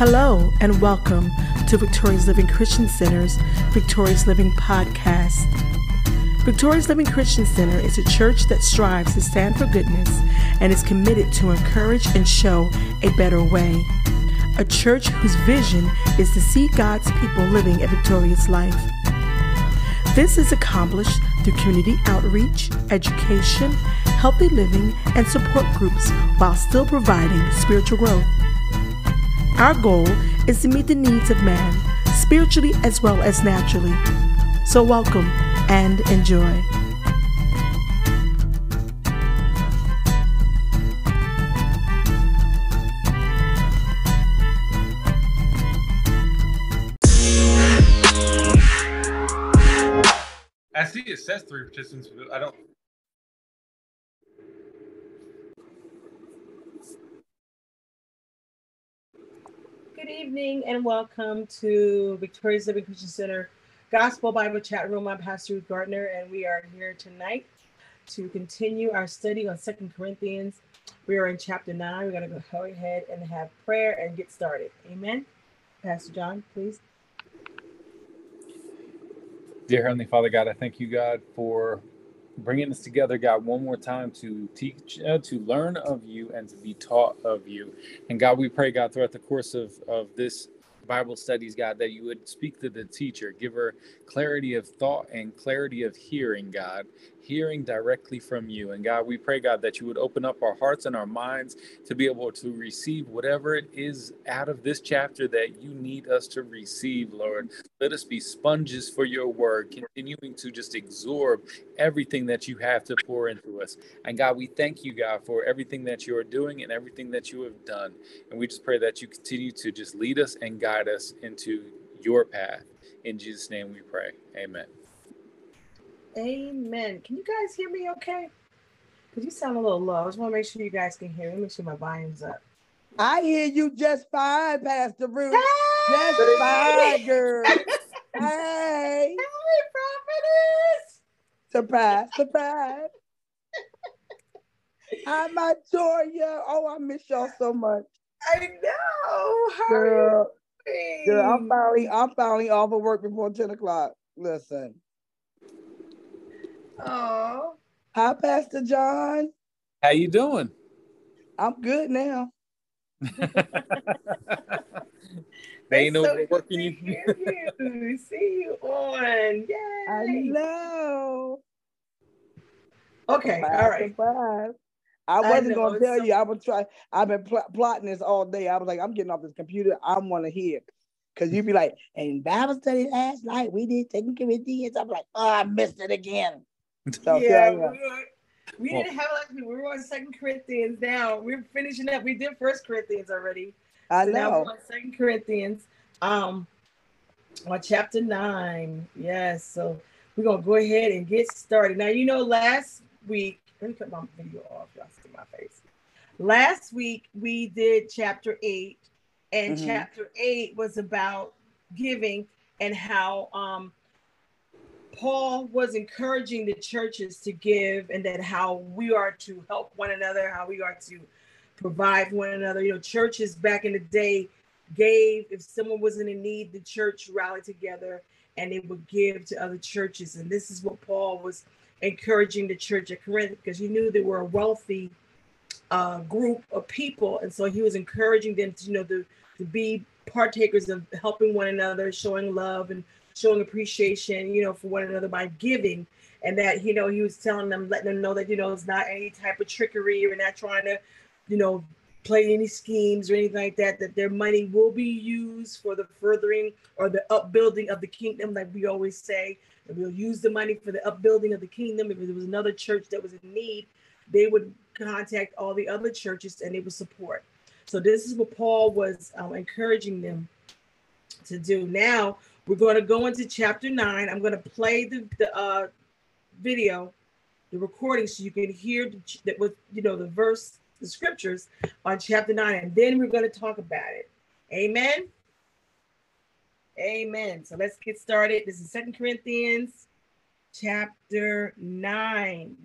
Hello, and welcome to Victorious Living Christian Center's Victorious Living Podcast. Victorious Living Christian Center is a church that strives to stand for goodness and is committed to encourage and show a better way. A church whose vision is to see God's people living a victorious life. This is accomplished through community outreach, education, healthy living, and support groups while still providing spiritual growth. Our goal is to meet the needs of man, spiritually as well as naturally. So, welcome and enjoy. I see it says three participants, but I don't. Good evening and welcome to Victorious Living Christian Center Gospel Bible Chat Room. I'm Pastor Ruth Gardner, and we are here tonight to continue our study on Second Corinthians. We are in chapter 9. We're going to go ahead and have prayer and get started. Amen. Pastor John, please. Dear Heavenly Father God, I thank you, God, for bringing us together, God, one more time to teach, uh, to learn of you and to be taught of you. And God, we pray, God, throughout the course of, of this Bible studies, God, that you would speak to the teacher, give her clarity of thought and clarity of hearing, God, hearing directly from you. And God, we pray, God, that you would open up our hearts and our minds to be able to receive whatever it is out of this chapter that you need us to receive, Lord. Let us be sponges for your word, continuing to just absorb everything that you have to pour into us. And God, we thank you, God, for everything that you are doing and everything that you have done. And we just pray that you continue to just lead us and guide us into your path. In Jesus' name we pray. Amen. Amen. Can you guys hear me okay? Because you sound a little low. I just want to make sure you guys can hear me. Make sure my volume's up. I hear you just fine, Pastor Ruth. Hey! Just fine, girl. hey. Hey, prophetess! Surprise, surprise. Hi, my Toya. Oh, I miss y'all so much. I know. How Girl, girl, I'm finally, I'm finally off of work before 10 o'clock. Listen. Oh, Hi, Pastor John. How you doing? I'm good now. they ain't it's so overworking good you. to hear you. See you on. I Yay. know. Okay, Surprise, all right. surprise. I I wasn't know, gonna tell so- you. I was try. I've been pl- plotting this all day. I was like, I'm getting off this computer. I want to hear, cause you'd be like, and Bible study last night we did Second Corinthians. I'm like, oh, I missed it again. So here yeah, I we, we Well- didn't have a like we were on Second Corinthians now. We're finishing up. We did First Corinthians already. I So now know. we're on Second Corinthians, um, on chapter nine. Yes, so we're gonna go ahead and get started. Now you know last week. Let me cut my video off. Y'all see my face. Last week we did chapter eight, and Mhm. chapter eight was about giving and how um Paul was encouraging the churches to give and that how we are to help one another, how we are to provide one another. You know, churches back in the day gave, if someone was in need, the church rallied together and they would give to other churches. And this is what Paul was encouraging the church at Corinth because he knew they were a wealthy uh, group of people. And so he was encouraging them to, you know, to, to be partakers of helping one another, showing love and showing appreciation, you know, for one another by giving. And that, you know, he was telling them, letting them know that, you know, it's not any type of trickery. We're not trying to, you know, play any schemes or anything like that, that their money will be used for the furthering or the upbuilding of the kingdom, like we always say. And we'll use the money for the upbuilding of the kingdom. If there was another church that was in need, they would contact all the other churches and they would support. So this is what Paul was um, encouraging them to do. Now we're going to go into chapter nine. I'm going to play the, the uh, video, the recording, so you can hear the, that with you know the verse, the scriptures on chapter nine, and then we're going to talk about it. Amen. Amen. So let's get started. This is Second Corinthians chapter 9.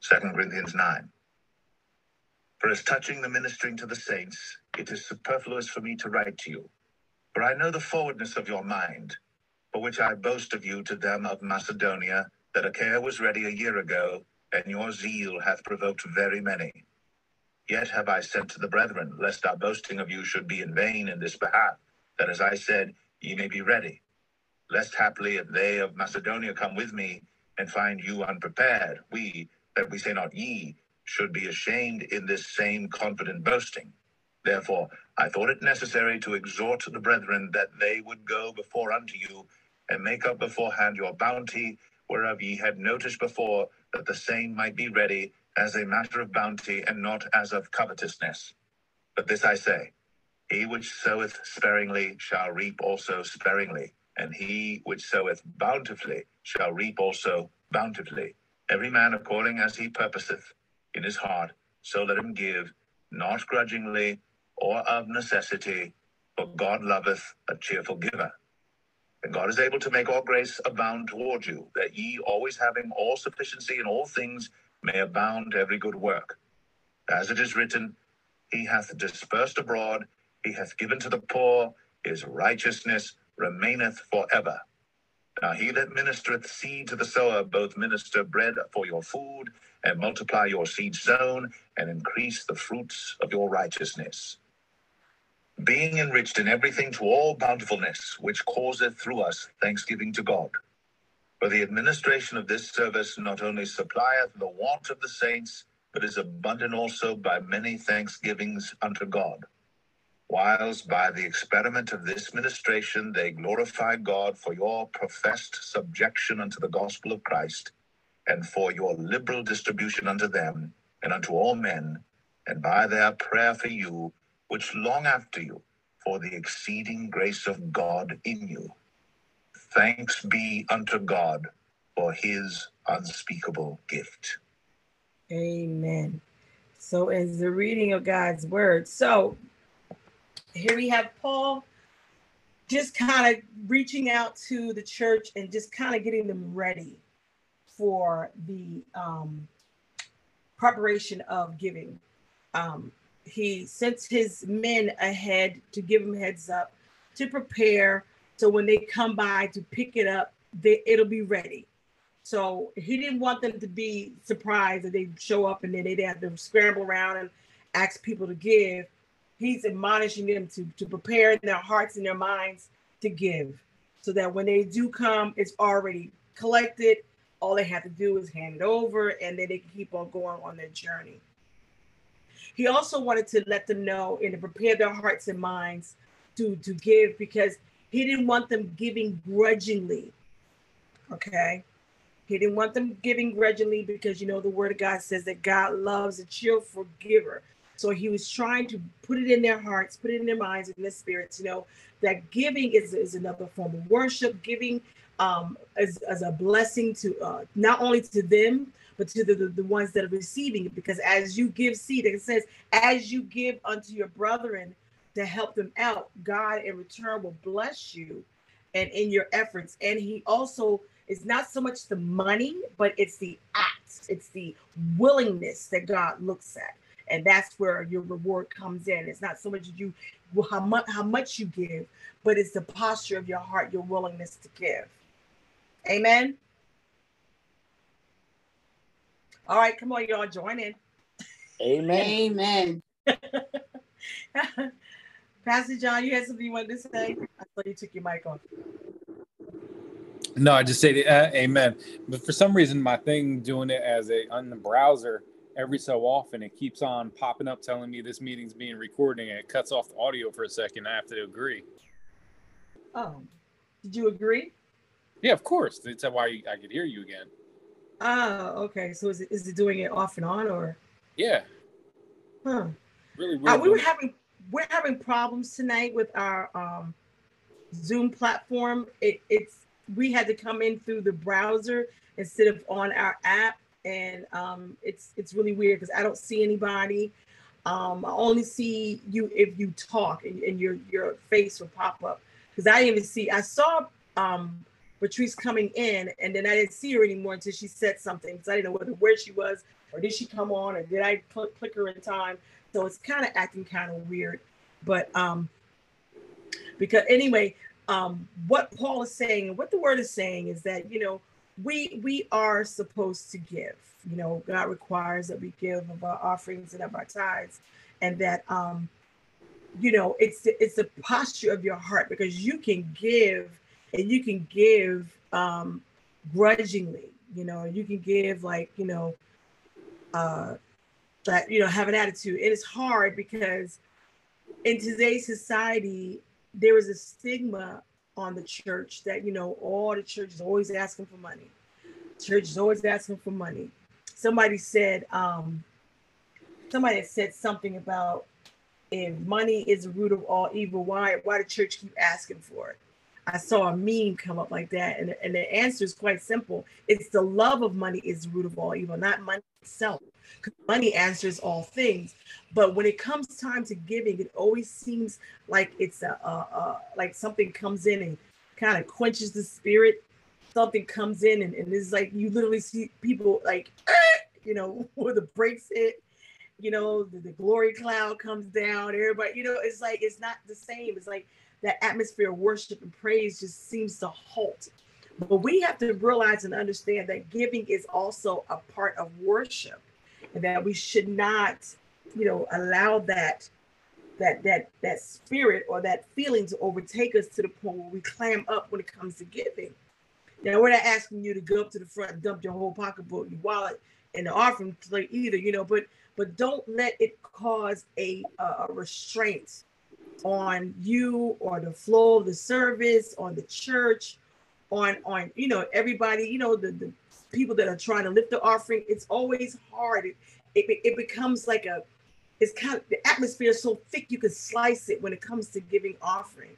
2 Corinthians 9. For as touching the ministering to the saints, it is superfluous for me to write to you. For I know the forwardness of your mind, for which I boast of you to them of Macedonia, that Achaia was ready a year ago, and your zeal hath provoked very many. Yet have I sent to the brethren, lest our boasting of you should be in vain in this behalf, that as I said, ye may be ready. Lest haply if they of Macedonia come with me, and find you unprepared, we, that we say not ye, should be ashamed in this same confident boasting. Therefore, I thought it necessary to exhort the brethren that they would go before unto you and make up beforehand your bounty, whereof ye had noticed before, that the same might be ready as a matter of bounty and not as of covetousness. But this I say He which soweth sparingly shall reap also sparingly, and he which soweth bountifully shall reap also bountifully. Every man according as he purposeth in his heart, so let him give, not grudgingly or of necessity, for God loveth a cheerful giver. And God is able to make all grace abound toward you, that ye, always having all sufficiency in all things, may abound to every good work. As it is written, He hath dispersed abroad, He hath given to the poor, His righteousness remaineth forever. Now he that ministereth seed to the sower both minister bread for your food, and multiply your seed sown, and increase the fruits of your righteousness. Being enriched in everything to all bountifulness, which causeth through us thanksgiving to God. For the administration of this service not only supplieth the want of the saints, but is abundant also by many thanksgivings unto God. Whilst by the experiment of this ministration they glorify God for your professed subjection unto the gospel of Christ, and for your liberal distribution unto them and unto all men, and by their prayer for you, which long after you for the exceeding grace of God in you. Thanks be unto God for his unspeakable gift. Amen. So, as the reading of God's word, so here we have Paul just kind of reaching out to the church and just kind of getting them ready for the um, preparation of giving. Um, he sends his men ahead to give them heads up to prepare so when they come by to pick it up they, it'll be ready so he didn't want them to be surprised that they show up and then they'd have to scramble around and ask people to give he's admonishing them to, to prepare their hearts and their minds to give so that when they do come it's already collected all they have to do is hand it over and then they can keep on going on their journey he also wanted to let them know and to prepare their hearts and minds to, to give because he didn't want them giving grudgingly. Okay. He didn't want them giving grudgingly because you know the word of God says that God loves a cheerful giver. So he was trying to put it in their hearts, put it in their minds in their spirits, you know, that giving is, is another form of worship, giving um, as, as a blessing to uh, not only to them, but to the, the, the, ones that are receiving it. Because as you give seed, it says, as you give unto your brethren to help them out, God in return will bless you and in your efforts. And he also is not so much the money, but it's the acts, it's the willingness that God looks at. And that's where your reward comes in. It's not so much you how much how much you give, but it's the posture of your heart, your willingness to give. Amen. All right, come on, y'all, join in. Amen. Amen. Pastor John, you had something you wanted to say? I thought you took your mic off. No, I just say the, uh, amen. But for some reason, my thing doing it as a on the browser every so often, it keeps on popping up telling me this meeting's being recorded, and it cuts off the audio for a second. I have to agree. Oh, did you agree? Yeah, of course. That's why I could hear you again. Oh, okay. So is it is it doing it off and on or? Yeah. Huh. Really Uh, we were having we're having problems tonight with our um, Zoom platform. It, it's we had to come in through the browser instead of on our app, and um, it's it's really weird because I don't see anybody. Um, I only see you if you talk, and, and your your face will pop up. Because I didn't even see. I saw um, Patrice coming in, and then I didn't see her anymore until she said something. So I didn't know whether where she was or did she come on, or did I click, click her in time? So it's kind of acting kind of weird. But um, because anyway, um, what Paul is saying, and what the word is saying is that, you know, we we are supposed to give. You know, God requires that we give of our offerings and of our tithes, and that um, you know, it's it's the posture of your heart because you can give and you can give um grudgingly, you know, you can give like, you know, uh that you know have an attitude. It is hard because in today's society, there is a stigma on the church that you know all the church is always asking for money. Church is always asking for money. Somebody said, um, somebody said something about if money is the root of all evil, why why the church keep asking for it? I saw a meme come up like that, and, and the answer is quite simple. It's the love of money is the root of all evil, not money itself. Money answers all things, but when it comes time to giving, it always seems like it's a, a, a like something comes in and kind of quenches the spirit. Something comes in, and, and it's like you literally see people like, you know, where the brakes hit, you know, the, the glory cloud comes down. Everybody, you know, it's like it's not the same. It's like that atmosphere of worship and praise just seems to halt. But we have to realize and understand that giving is also a part of worship and that we should not, you know, allow that that that that spirit or that feeling to overtake us to the point where we clam up when it comes to giving. Now we're not asking you to go up to the front and dump your whole pocketbook, your wallet, and the offering plate either, you know, but but don't let it cause a, a restraint on you or the flow of the service, on the church, on on you know everybody, you know the, the people that are trying to lift the offering. It's always hard. It, it, it becomes like a it's kind of the atmosphere is so thick you can slice it when it comes to giving offering.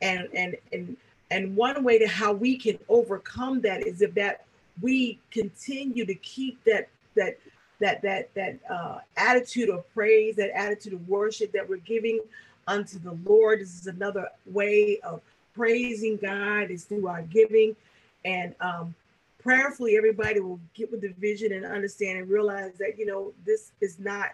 And and and and one way to how we can overcome that is if that we continue to keep that that that that that uh, attitude of praise, that attitude of worship that we're giving unto the Lord. This is another way of praising God is through our giving. And um, prayerfully, everybody will get with the vision and understand and realize that, you know, this is not,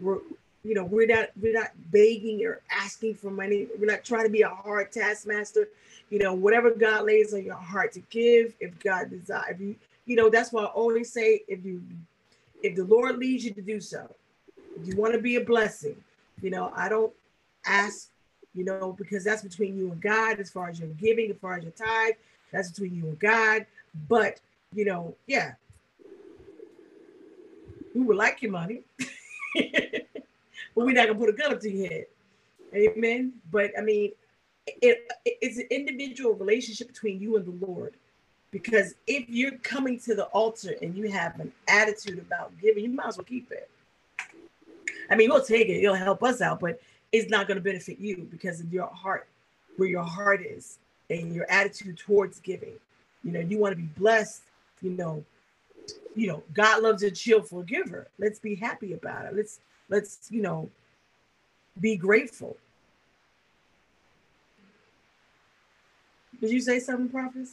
we're, you know, we're not, we're not begging or asking for money. We're not trying to be a hard taskmaster. You know, whatever God lays on your heart to give, if God desire, if you, you know, that's why I always say, if you, if the Lord leads you to do so, if you want to be a blessing, you know, I don't ask, you know, because that's between you and God as far as your giving, as far as your tithe, that's between you and God. But, you know, yeah, we would like your money, but we're not gonna put a gun up to your head. Amen. But I mean, it, it, it's an individual relationship between you and the Lord. Because if you're coming to the altar and you have an attitude about giving, you might as well keep it. I mean, we'll take it, it'll help us out, but it's not going to benefit you because of your heart, where your heart is and your attitude towards giving. You know, you want to be blessed, you know, you know, God loves a cheerful giver. Let's be happy about it. Let's let's, you know, be grateful. Did you say something, Prophet?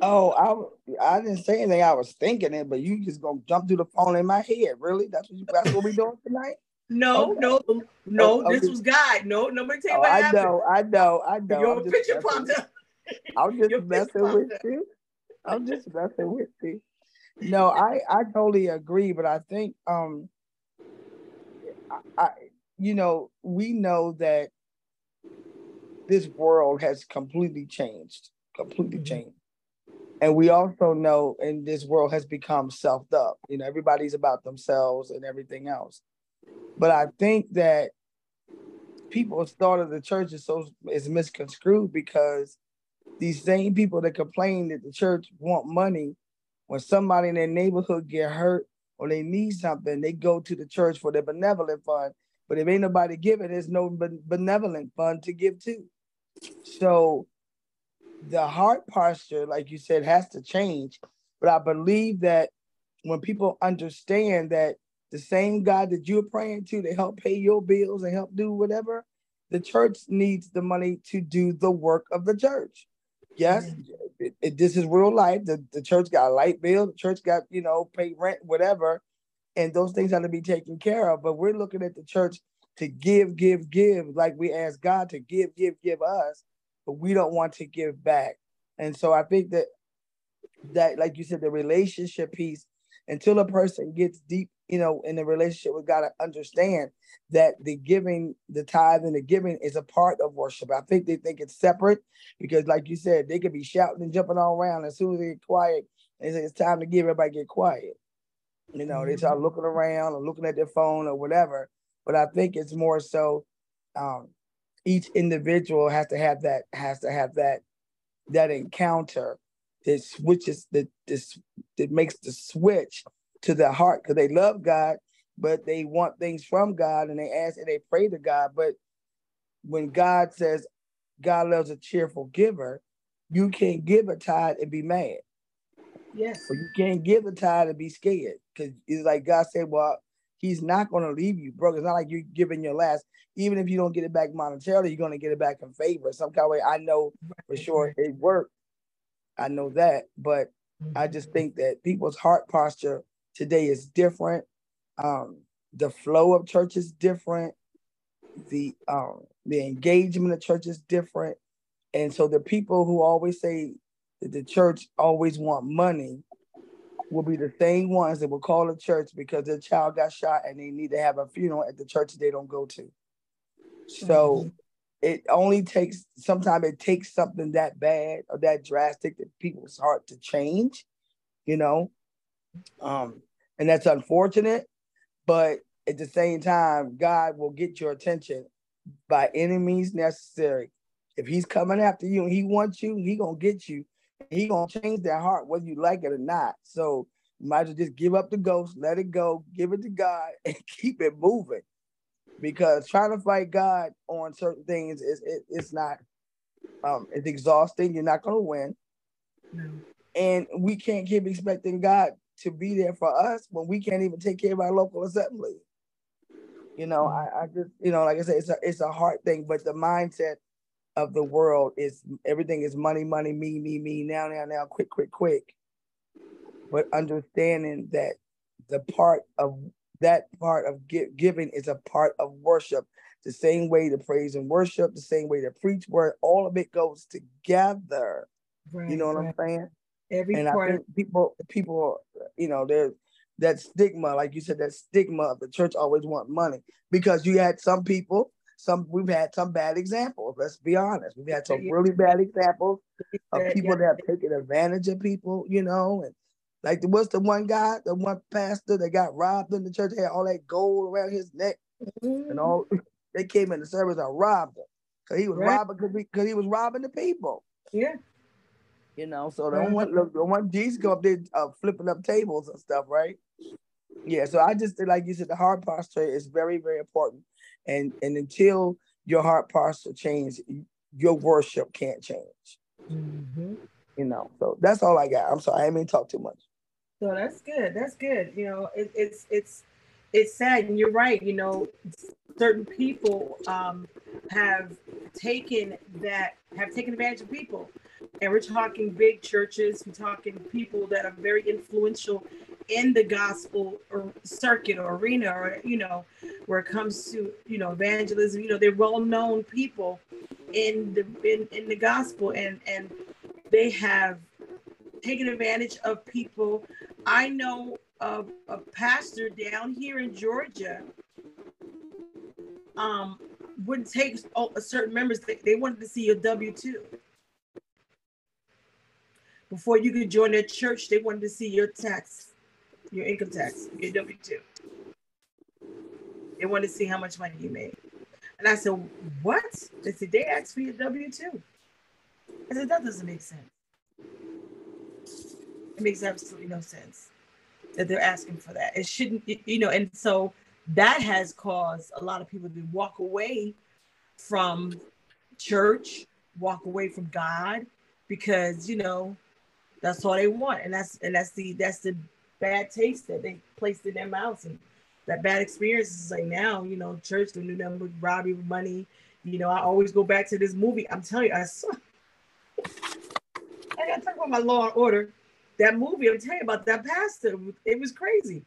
Oh, I I didn't say anything. I was thinking it, but you just gonna jump through the phone in my head. Really? That's what you, that's what we doing tonight? No, okay. no, no. Oh, this was God. No, nobody tell you oh, what I happened. know, I know, I know. Your picture popped up. I'm just messing with up. you. I'm just messing with you. No, I I totally agree, but I think um, I, I you know we know that this world has completely changed, completely mm-hmm. changed and we also know in this world has become selfed up you know everybody's about themselves and everything else. But i think that people's thought of the church is so is misconstrued because these same people that complain that the church want money when somebody in their neighborhood get hurt or they need something they go to the church for their benevolent fund. But if ain't nobody giving there's no benevolent fund to give to. So the heart posture, like you said, has to change. But I believe that when people understand that the same God that you're praying to to help pay your bills and help do whatever, the church needs the money to do the work of the church. Yes, it, it, this is real life. The, the church got a light bill, the church got, you know, pay rent, whatever. And those things have to be taken care of. But we're looking at the church to give, give, give, like we ask God to give, give, give us, but we don't want to give back. And so I think that that, like you said, the relationship piece, until a person gets deep, you know, in the relationship with God, to understand that the giving, the tithe and the giving is a part of worship. I think they think it's separate because, like you said, they could be shouting and jumping all around. As soon as they get quiet, they say it's time to give, everybody get quiet. You know, mm-hmm. they start looking around or looking at their phone or whatever. But I think it's more so um, each individual has to have that has to have that that encounter that switches that this that makes the switch to the heart because they love God, but they want things from God and they ask and they pray to God. But when God says God loves a cheerful giver, you can't give a tithe and be mad. Yes. Or you can't give a tithe and be scared. Because it's like God said, Well, He's not going to leave you, bro. It's not like you're giving your last. Even if you don't get it back monetarily, you're going to get it back in favor. Some kind of way. I know for sure it worked. I know that. But I just think that people's heart posture today is different. Um, the flow of church is different. The um, the engagement of church is different. And so the people who always say that the church always want money will be the same ones that will call the church because their child got shot and they need to have a funeral at the church they don't go to. So mm-hmm. it only takes sometimes it takes something that bad or that drastic that people's heart to change, you know. Um, and that's unfortunate, but at the same time, God will get your attention by any means necessary. If he's coming after you and he wants you, he gonna get you. He gonna change their heart, whether you like it or not. So you might as well just give up the ghost, let it go, give it to God, and keep it moving. Because trying to fight God on certain things is it, it's not um it's exhausting. You're not gonna win. No. And we can't keep expecting God to be there for us when we can't even take care of our local assembly. You know, mm-hmm. I, I just, you know, like I said, it's a it's a hard thing, but the mindset of the world is everything is money, money, me, me, me, now, now, now, quick, quick, quick. But understanding that the part of that part of giving is a part of worship. The same way to praise and worship, the same way to preach word, all of it goes together. Right, you know what right. I'm saying? Every and part. I think people, people, you know, there's that stigma, like you said, that stigma of the church always want money because you had some people, some we've had some bad examples. Let's be honest, we've had some really bad examples of people that have taken advantage of people, you know, and like what's the one guy, the one pastor that got robbed in the church, had all that gold around his neck, mm-hmm. and all they came in the service and robbed him. Cause he was right. robbing because he was robbing the people. Yeah. You know, so the one the one Jesus go up there uh, flipping up tables and stuff, right? Yeah, so I just like you said, the heart posture is very, very important. And and until your heart posture changes, your worship can't change. Mm-hmm. You know, so that's all I got. I'm sorry, I didn't talk too much. So that's good. That's good. You know, it, it's it's it's sad, and you're right. You know, certain people um, have taken that have taken advantage of people and we're talking big churches we're talking people that are very influential in the gospel or circuit or arena or you know where it comes to you know evangelism you know they're well-known people in the in, in the gospel and and they have taken advantage of people. I know of a pastor down here in georgia um wouldn't take a certain members they, they wanted to see your w2 before you could join their church, they wanted to see your tax, your income tax, your W 2. They wanted to see how much money you made. And I said, What? They said, They asked for your W 2. I said, That doesn't make sense. It makes absolutely no sense that they're asking for that. It shouldn't, you know, and so that has caused a lot of people to walk away from church, walk away from God, because, you know, that's all they want, and that's and that's the that's the bad taste that they placed in their mouths, and that bad experience is like now, you know, church don't do nothing but rob you money. You know, I always go back to this movie. I'm telling you, I saw I gotta talk about my Law and Order. That movie, I'm telling you about that pastor. It was crazy,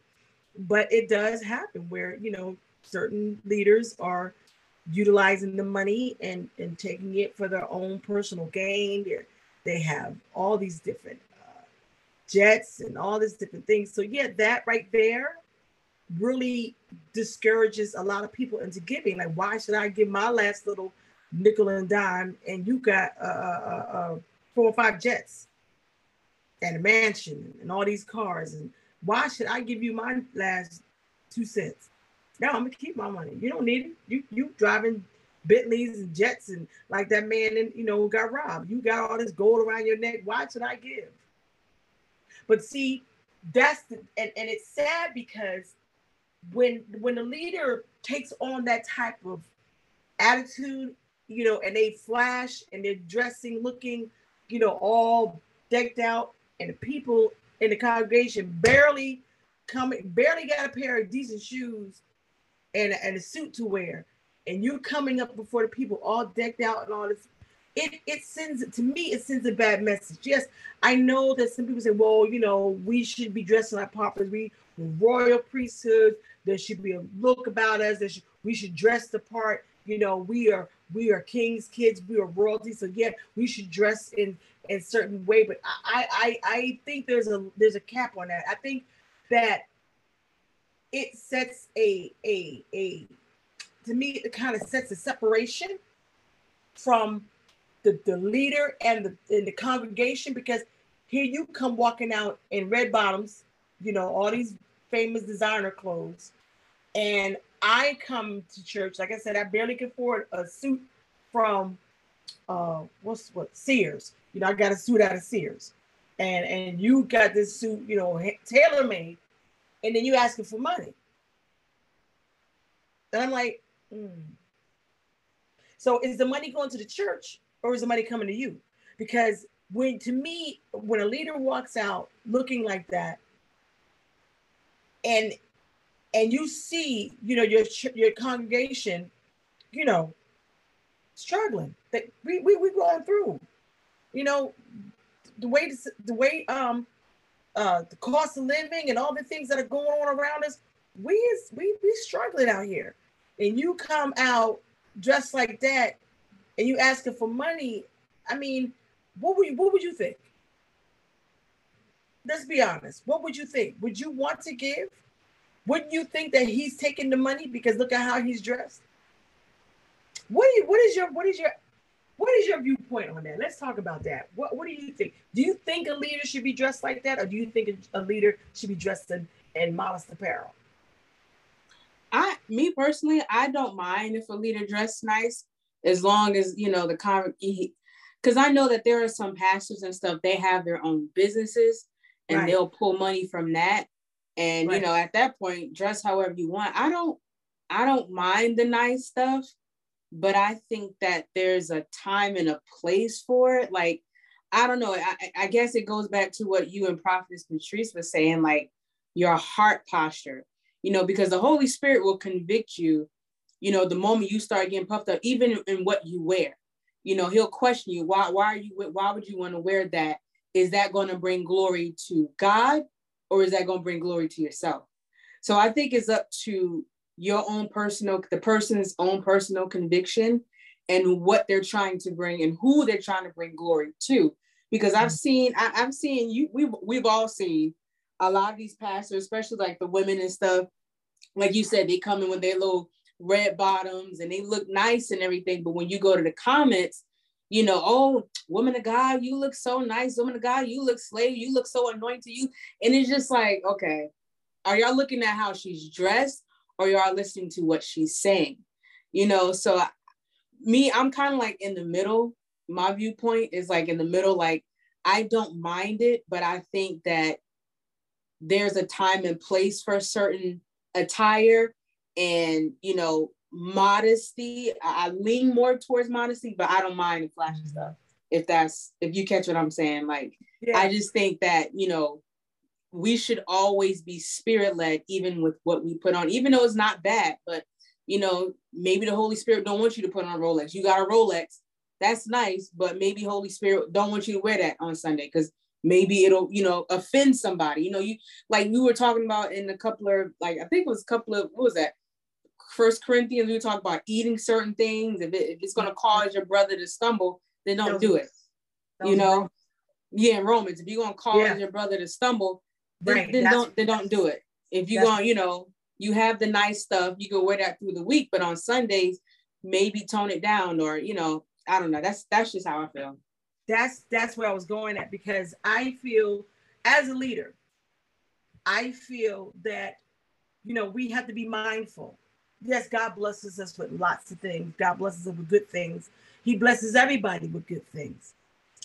but it does happen where you know certain leaders are utilizing the money and and taking it for their own personal gain. They're, they have all these different jets and all these different things. So yeah, that right there really discourages a lot of people into giving. Like, why should I give my last little nickel and dime and you got uh, uh, uh, four or five jets and a mansion and all these cars and why should I give you my last two cents? No, I'm gonna keep my money. You don't need it. You you driving Bentleys and jets and like that man and you know got robbed. You got all this gold around your neck. Why should I give? But see, that's the and, and it's sad because when when the leader takes on that type of attitude, you know, and they flash and they're dressing, looking, you know, all decked out, and the people in the congregation barely coming, barely got a pair of decent shoes and, and a suit to wear, and you're coming up before the people all decked out and all this. It, it sends to me it sends a bad message. Yes, I know that some people say, well, you know, we should be dressing like paupers. We royal priesthood. There should be a look about us. That we should dress the part. You know, we are we are kings' kids. We are royalty. So yeah, we should dress in in certain way. But I I I think there's a there's a cap on that. I think that it sets a a a to me it kind of sets a separation from the, the leader and the and the congregation because here you come walking out in red bottoms, you know, all these famous designer clothes. And I come to church, like I said, I barely can afford a suit from uh what's what Sears. You know, I got a suit out of Sears. And and you got this suit, you know, tailor made, and then you asking for money. And I'm like, mm. so is the money going to the church or is money coming to you? Because when to me, when a leader walks out looking like that, and and you see, you know, your your congregation, you know, struggling. That we we we going through, you know, the way the way um uh the cost of living and all the things that are going on around us, we is we we struggling out here, and you come out dressed like that, and you asking for money. I mean, what would you, what would you think? let's be honest. What would you think? Would you want to give? Wouldn't you think that he's taking the money because look at how he's dressed? What do you, what is your what is your what is your viewpoint on that? Let's talk about that. What what do you think? Do you think a leader should be dressed like that, or do you think a leader should be dressed in, in modest apparel? I me personally, I don't mind if a leader dressed nice as long as you know the con because I know that there are some pastors and stuff, they have their own businesses and right. they'll pull money from that. And right. you know, at that point, dress however you want. I don't I don't mind the nice stuff, but I think that there's a time and a place for it. Like, I don't know. I, I guess it goes back to what you and Prophetess Patrice was saying, like your heart posture, you know, because the Holy Spirit will convict you, you know, the moment you start getting puffed up, even in what you wear. You know, he'll question you, why, why are you why would you want to wear that? is that going to bring glory to God or is that going to bring glory to yourself? So I think it's up to your own personal, the person's own personal conviction and what they're trying to bring and who they're trying to bring glory to. Because I've mm-hmm. seen, I, have seen you, we've, we've all seen a lot of these pastors, especially like the women and stuff. Like you said, they come in with their little red bottoms and they look nice and everything. But when you go to the comments, you know, oh, woman of God, you look so nice. Woman of God, you look slave. You look so anointed. You and it's just like, okay, are y'all looking at how she's dressed, or y'all listening to what she's saying? You know, so me, I'm kind of like in the middle. My viewpoint is like in the middle. Like I don't mind it, but I think that there's a time and place for certain attire, and you know, modesty. I, lean more towards modesty, but I don't mind the flashy mm-hmm. stuff. If that's if you catch what I'm saying, like yeah. I just think that you know we should always be spirit led, even with what we put on, even though it's not bad. But you know, maybe the Holy Spirit don't want you to put on a Rolex. You got a Rolex, that's nice, but maybe Holy Spirit don't want you to wear that on Sunday because maybe it'll, you know, offend somebody. You know, you like we were talking about in a couple of like I think it was a couple of what was that? First Corinthians, we talk about eating certain things. If, it, if it's gonna cause your brother to stumble, then don't do it. You know, yeah, in Romans, if you're gonna cause yeah. your brother to stumble, then, right. then don't then don't do it. If you're gonna, you know, you have the nice stuff, you can wear that through the week, but on Sundays, maybe tone it down or you know, I don't know. That's that's just how I feel. That's that's where I was going at because I feel as a leader, I feel that you know we have to be mindful. Yes, God blesses us with lots of things. God blesses us with good things. He blesses everybody with good things.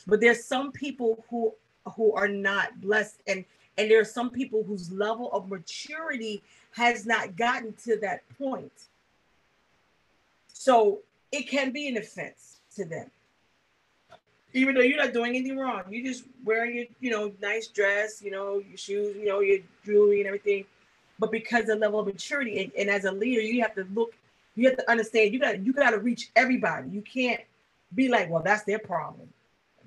But there's some people who who are not blessed and and there are some people whose level of maturity has not gotten to that point. So it can be an offense to them. Even though you're not doing anything wrong, you're just wearing your, you know, nice dress, you know, your shoes, you know, your jewelry and everything. But because the level of maturity, and, and as a leader, you have to look, you have to understand you got you got to reach everybody. You can't be like, well, that's their problem.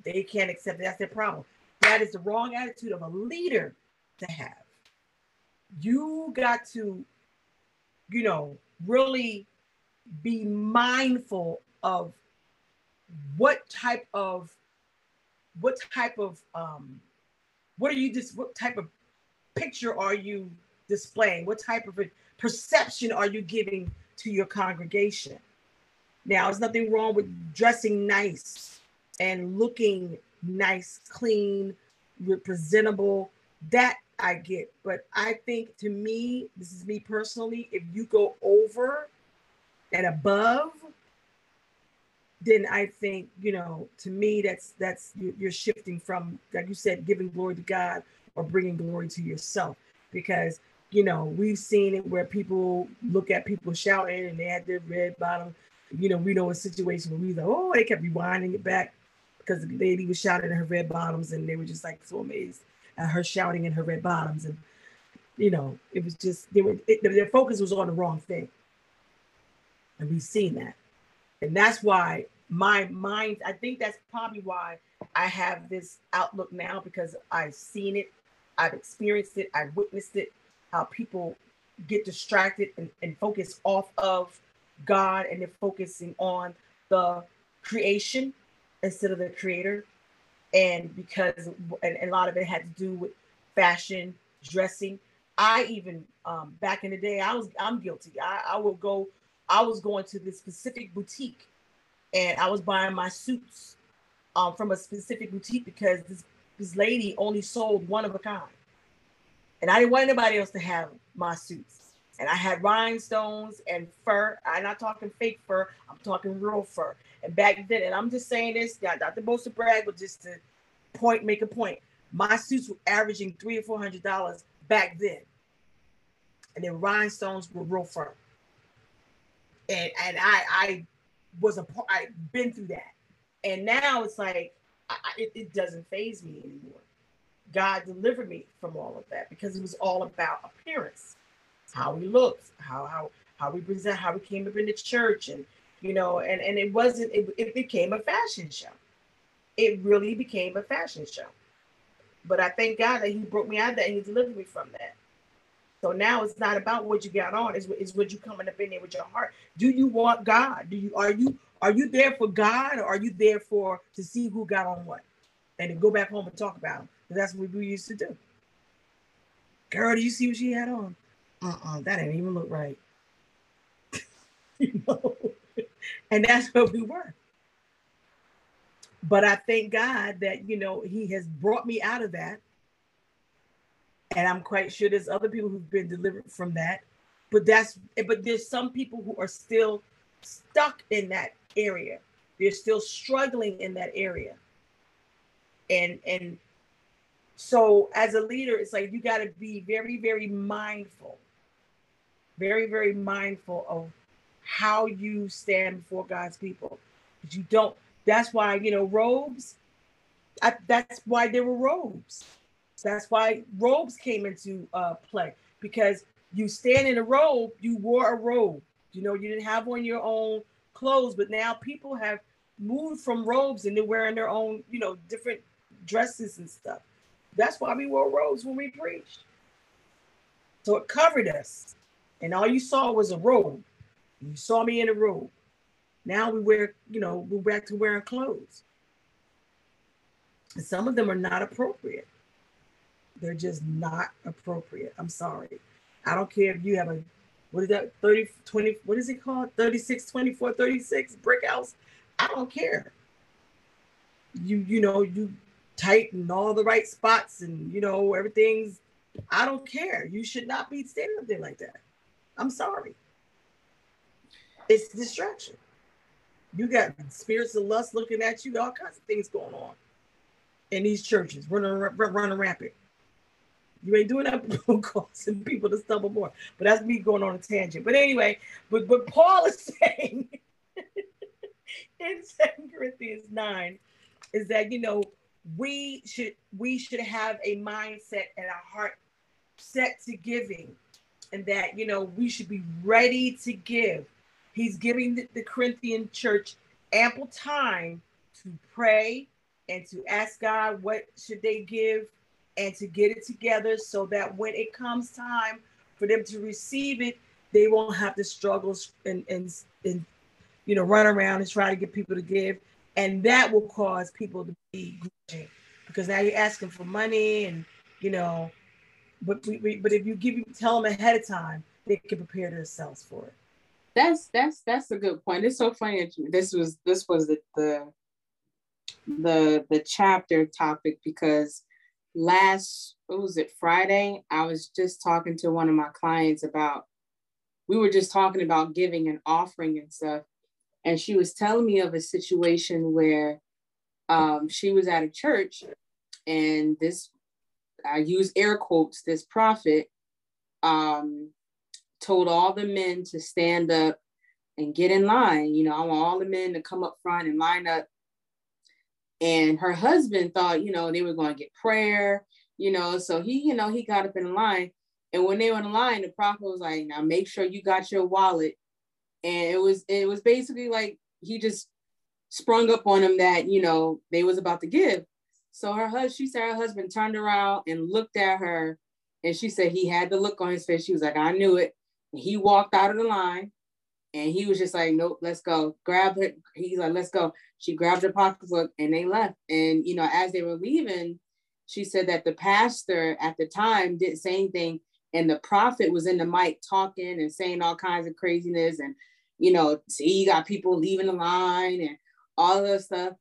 They can't accept it. That's their problem. That is the wrong attitude of a leader to have. You got to, you know, really be mindful of what type of what type of um what are you just what type of picture are you displaying what type of perception are you giving to your congregation? Now there's nothing wrong with dressing nice and looking nice clean presentable. That i get but i think to me this is me personally if you go over and above then I think you know to me that's that's you're shifting from like you said giving glory to God or bringing glory to yourself. Because you know we've seen it where people look at people shouting and they had their red bottom. You know we know a situation where we like oh they kept rewinding it back because the lady was shouting in her red bottoms and they were just like so amazed at her shouting in her red bottoms. And you know it was just they were it, their focus was on the wrong thing. And we've seen that. And that's why my mind, I think that's probably why I have this outlook now because I've seen it, I've experienced it, I've witnessed it, how people get distracted and, and focus off of God and they're focusing on the creation instead of the creator. And because and, and a lot of it had to do with fashion, dressing. I even um, back in the day, I was I'm guilty. I, I will go I was going to this specific boutique and I was buying my suits um, from a specific boutique because this, this lady only sold one of a kind. And I didn't want anybody else to have my suits. And I had rhinestones and fur. I'm not talking fake fur, I'm talking real fur. And back then, and I'm just saying this, not, not to boast of brag, but just to point, make a point. My suits were averaging three or four hundred dollars back then. And the rhinestones were real fur and and I I was a part. I've been through that, and now it's like I, it, it doesn't phase me anymore. God delivered me from all of that because it was all about appearance, how we looked, how how how we present, how we came up in the church, and you know, and and it wasn't. It, it became a fashion show. It really became a fashion show. But I thank God that He broke me out of that and He delivered me from that. So now it's not about what you got on, it's, it's what you coming up in there with your heart. Do you want God? Do you are you are you there for God or are you there for to see who got on what? And then go back home and talk about them. That's what we used to do. Girl, do you see what she had on? Uh-uh, that didn't even look right. you know, and that's what we were. But I thank God that you know He has brought me out of that and I'm quite sure there's other people who've been delivered from that. But that's but there's some people who are still stuck in that area. They're still struggling in that area. And and so as a leader, it's like you got to be very, very mindful, very, very mindful of how you stand before God's people. You don't, that's why, you know, robes, I, that's why there were robes that's why robes came into uh, play because you stand in a robe, you wore a robe. You know, you didn't have on your own clothes, but now people have moved from robes and they're wearing their own, you know, different dresses and stuff. That's why we wore robes when we preached. So it covered us. And all you saw was a robe. You saw me in a robe. Now we wear, you know, we're back to wearing clothes. And some of them are not appropriate. They're just not appropriate. I'm sorry. I don't care if you have a what is that 30 20 what is it called 36 24 36 brick house i don't care you you know you tighten all the right spots and you know everything's i don't care. You should not be standing up there like that. I'm sorry. It's distraction. You got spirits of lust looking at you all kinds of things going on in these churches running running rampant. You ain't doing that causing people to stumble more. But that's me going on a tangent. But anyway, but but Paul is saying in Second Corinthians 9 is that you know we should we should have a mindset and a heart set to giving and that you know we should be ready to give he's giving the, the corinthian church ample time to pray and to ask god what should they give and to get it together so that when it comes time for them to receive it, they won't have to struggle and, and, and you know, run around and try to get people to give. And that will cause people to be grudging because now you're asking for money and, you know, but we, we, but if you give you tell them ahead of time, they can prepare themselves for it. That's that's that's a good point. It's so funny. This was this was the the the, the chapter topic because last what was it friday i was just talking to one of my clients about we were just talking about giving and offering and stuff and she was telling me of a situation where um, she was at a church and this i use air quotes this prophet um, told all the men to stand up and get in line you know i want all the men to come up front and line up and her husband thought, you know, they were going to get prayer, you know. So he, you know, he got up in line. And when they were in line, the prophet was like, now make sure you got your wallet. And it was, it was basically like he just sprung up on him that, you know, they was about to give. So her husband, she said her husband turned around and looked at her. And she said he had the look on his face. She was like, I knew it. And he walked out of the line. And he was just like, nope, let's go. Grab her. He's like, let's go. She grabbed her pocketbook and they left. And, you know, as they were leaving, she said that the pastor at the time didn't say anything. And the prophet was in the mic talking and saying all kinds of craziness. And, you know, see, you got people leaving the line and all this stuff.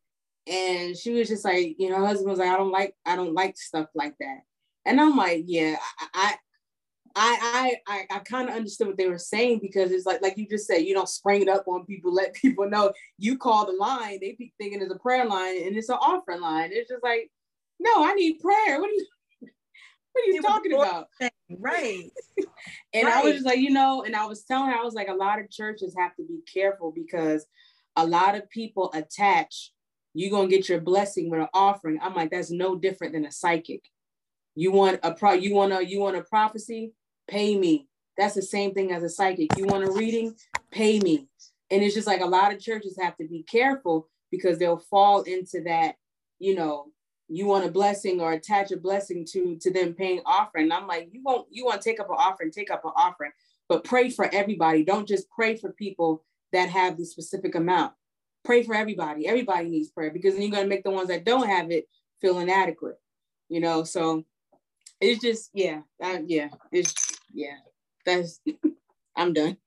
And she was just like, you know, husband was like, I don't like, I don't like stuff like that. And I'm like, yeah, I, I I I, I kind of understood what they were saying because it's like like you just said, you don't spring it up on people, let people know you call the line, they be thinking it's a prayer line and it's an offering line. It's just like, no, I need prayer. What are you what are you talking about? Right. and right. I was just like, you know, and I was telling her, I was like, a lot of churches have to be careful because a lot of people attach you're gonna get your blessing with an offering. I'm like, that's no different than a psychic. You want a pro you want a you want a prophecy, pay me. That's the same thing as a psychic. You want a reading, pay me. And it's just like a lot of churches have to be careful because they'll fall into that, you know, you want a blessing or attach a blessing to to them paying offering. And I'm like, you won't you want to take up an offering, take up an offering, but pray for everybody. Don't just pray for people that have the specific amount. Pray for everybody. Everybody needs prayer because then you're gonna make the ones that don't have it feel inadequate. You know, so it's just yeah, yeah, it's yeah. That's I'm done.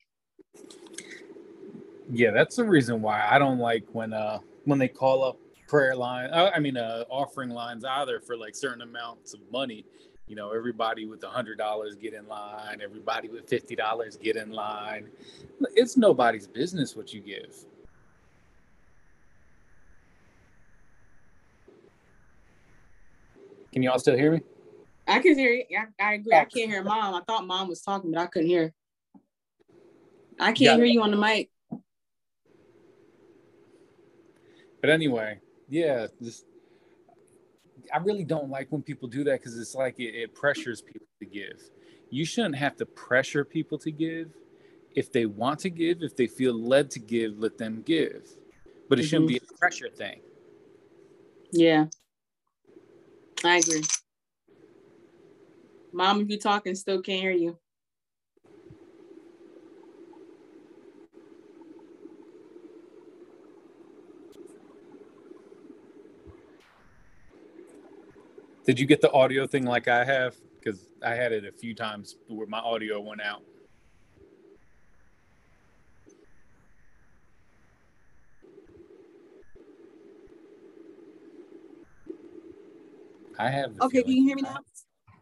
Yeah, that's the reason why I don't like when uh when they call up prayer line. Uh, I mean, uh, offering lines either for like certain amounts of money. You know, everybody with a hundred dollars get in line. Everybody with fifty dollars get in line. It's nobody's business what you give. Can y'all still hear me? I can hear you. I, I agree. I can't hear mom. I thought mom was talking, but I couldn't hear. I can't yeah. hear you on the mic. But anyway, yeah, just I really don't like when people do that because it's like it, it pressures people to give. You shouldn't have to pressure people to give. If they want to give, if they feel led to give, let them give. but it shouldn't Mhm. be a pressure thing. Yeah. I agree. Mom, if you're talking, still can't hear you. Did you get the audio thing like I have? Because I had it a few times where my audio went out. I have. Okay, can you hear me now?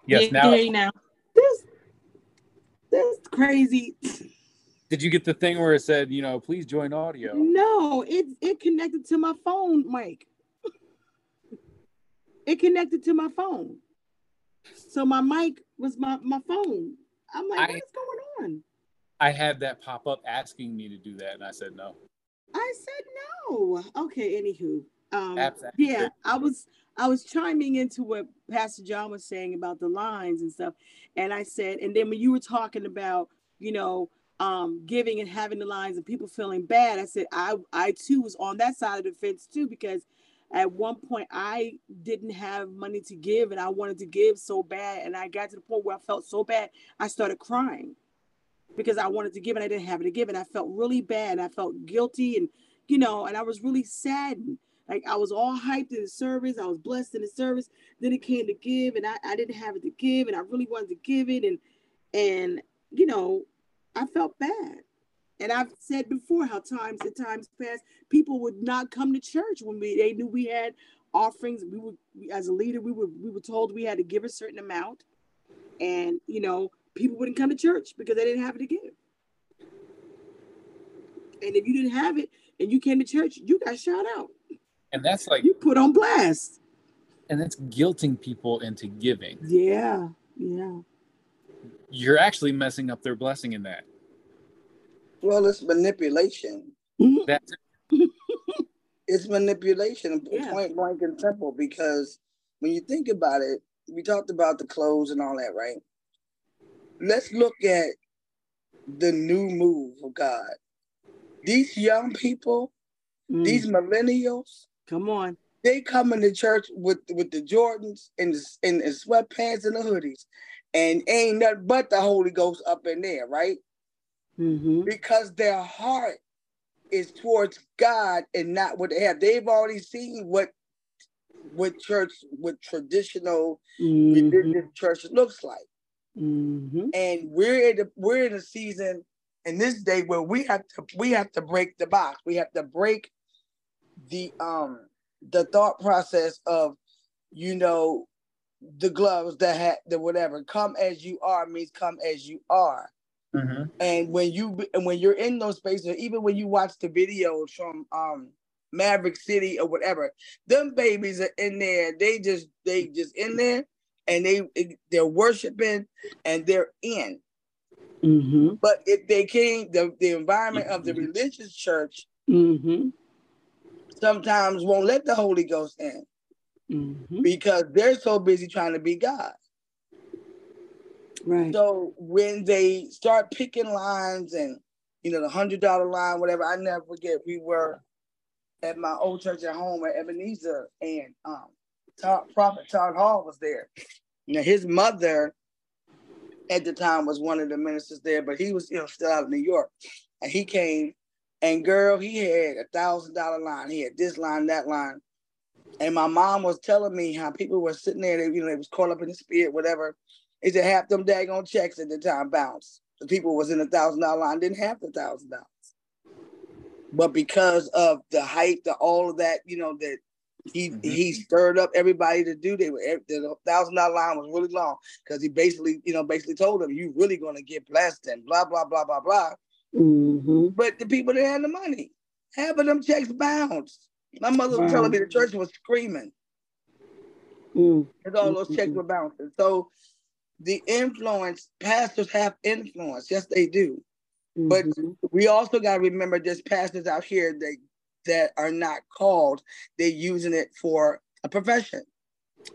Yes. Yeah, now, hear now. This, that's crazy. did you get the thing where it said, you know, please join audio? No, it it connected to my phone, mic. It connected to my phone. So my mic was my, my phone. I'm like, I- what is going on? I had that pop up asking me to do that, and I said no. I said no. Okay, anywho. Um Apps yeah, I was I was chiming into what Pastor John was saying about the lines and stuff. And I said, and then when you were talking about, you know, um, giving and having the lines and people feeling bad, I said I I too was on that side of the fence too, because at one point I didn't have money to give and I wanted to give so bad. And I got to the point where I felt so bad, I started crying because I wanted to give and I didn't have it to give. And I felt really bad. And I felt guilty and, you know, and I was really saddened. Like I was all hyped in the service. I was blessed in the service. Then it came to give and I, I didn't have it to give and I really wanted to give it. And, and, you know, I felt bad. And I've said before how times and times past, people would not come to church when we they knew we had offerings. We would, as a leader, we were we were told we had to give a certain amount, and you know, people wouldn't come to church because they didn't have it to give. And if you didn't have it and you came to church, you got shout out. And that's like, You put on blast. and that's guilting people into giving. Yeah, yeah. You're actually messing up their blessing in that. Well, it's manipulation. Mhm. That's It's manipulation, Yeah. point blank and simple. Because when you think about it, we talked about the clothes and all that, right? Let's look at the new move of God. These young people, Mm. these millennials, Come on. they come into church with with the Jordans and the, and the sweatpants and the hoodies, and ain't nothing but the Holy Ghost up in there, right? Mm-hmm. Because their heart is towards God and not what they have. They've already seen what what church, what traditional Mm-hmm. religious church looks like, Mm-hmm. and we're in a, we're in a season in this day where we have to we have to break the box. We have to break the um the thought process of you know the gloves the hat the whatever come as you are means come as you are and when you and when you're in those spaces even when you watch the videos from um maverick city or whatever them babies are in there they just they just in there and they they're worshiping and they're in Mm-hmm. but if they came the, the environment of the religious church Mm-hmm. sometimes won't let the holy ghost in Mm-hmm. because they're so busy trying to be god Right. So when they start picking lines and you know the hundred dollar line, whatever, I never forget. We were at my old church at home at Ebenezer, and um, Todd, Prophet Todd Hall was there. Now his mother at the time was one of the ministers there, but he was you know still out of New York, and he came, and girl, he had a thousand dollar line. He had this line, that line. And my mom was telling me how people were sitting there, they, you know, they was caught up in the spirit, whatever. They said half them daggone checks at the time bounce. The people was in the thousand dollar line, didn't have the thousand dollars. But because of the hype, the all of that, you know, that he Mhm. he stirred up everybody to do. They were the thousand dollar line was really long because he basically, you know, basically told them you really gonna get blessed and blah blah blah blah blah. Mm-hmm. But the people that had the money, half of them checks bounced. My mother was telling me the church was screaming Mm. because all those checks Mhm. were bouncing. So the influence, pastors have influence. Yes, they do. But Mhm. we also got to remember there's pastors out here that that are not called. They're using it for a profession.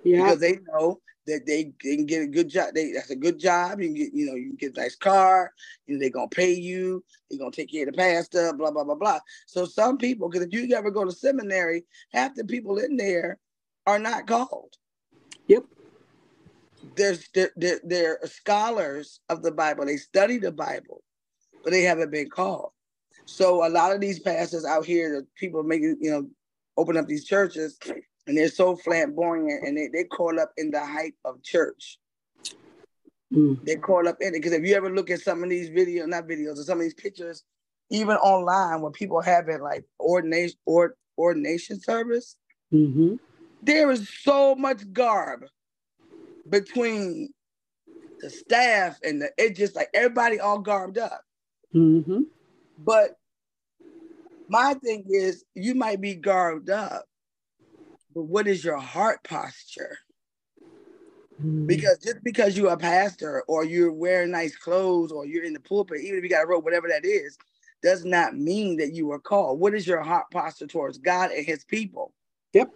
Yeah. because they know that they can get a good job. They that's a good job. You can get, you know, you can get a nice car. Know, they're gonna pay you. They're gonna take care of the pastor. Blah blah blah blah. So some people, because if you ever go to seminary, half the people in there are not called. Yep. There's they're, scholars of the Bible. They study the Bible, but they haven't been called. So a lot of these pastors out here, the people making you know, open up these churches, and they're so flamboyant, and they they caught up in the hype of church. Mm. They're caught up in it because if you ever look at some of these videos, not videos, or some of these pictures, even online, when people have it like ordination or ordination service, Mm-hmm. there is so much garb between the staff and the it just like everybody all garbed up. Mm-hmm. But my thing is you might be garbed up, but what is your heart posture? Because just because you're a pastor or you're wearing nice clothes or you're in the pulpit, even if you got a robe, whatever that is, does not mean that you were called. What is your heart posture towards God and his people? Yep.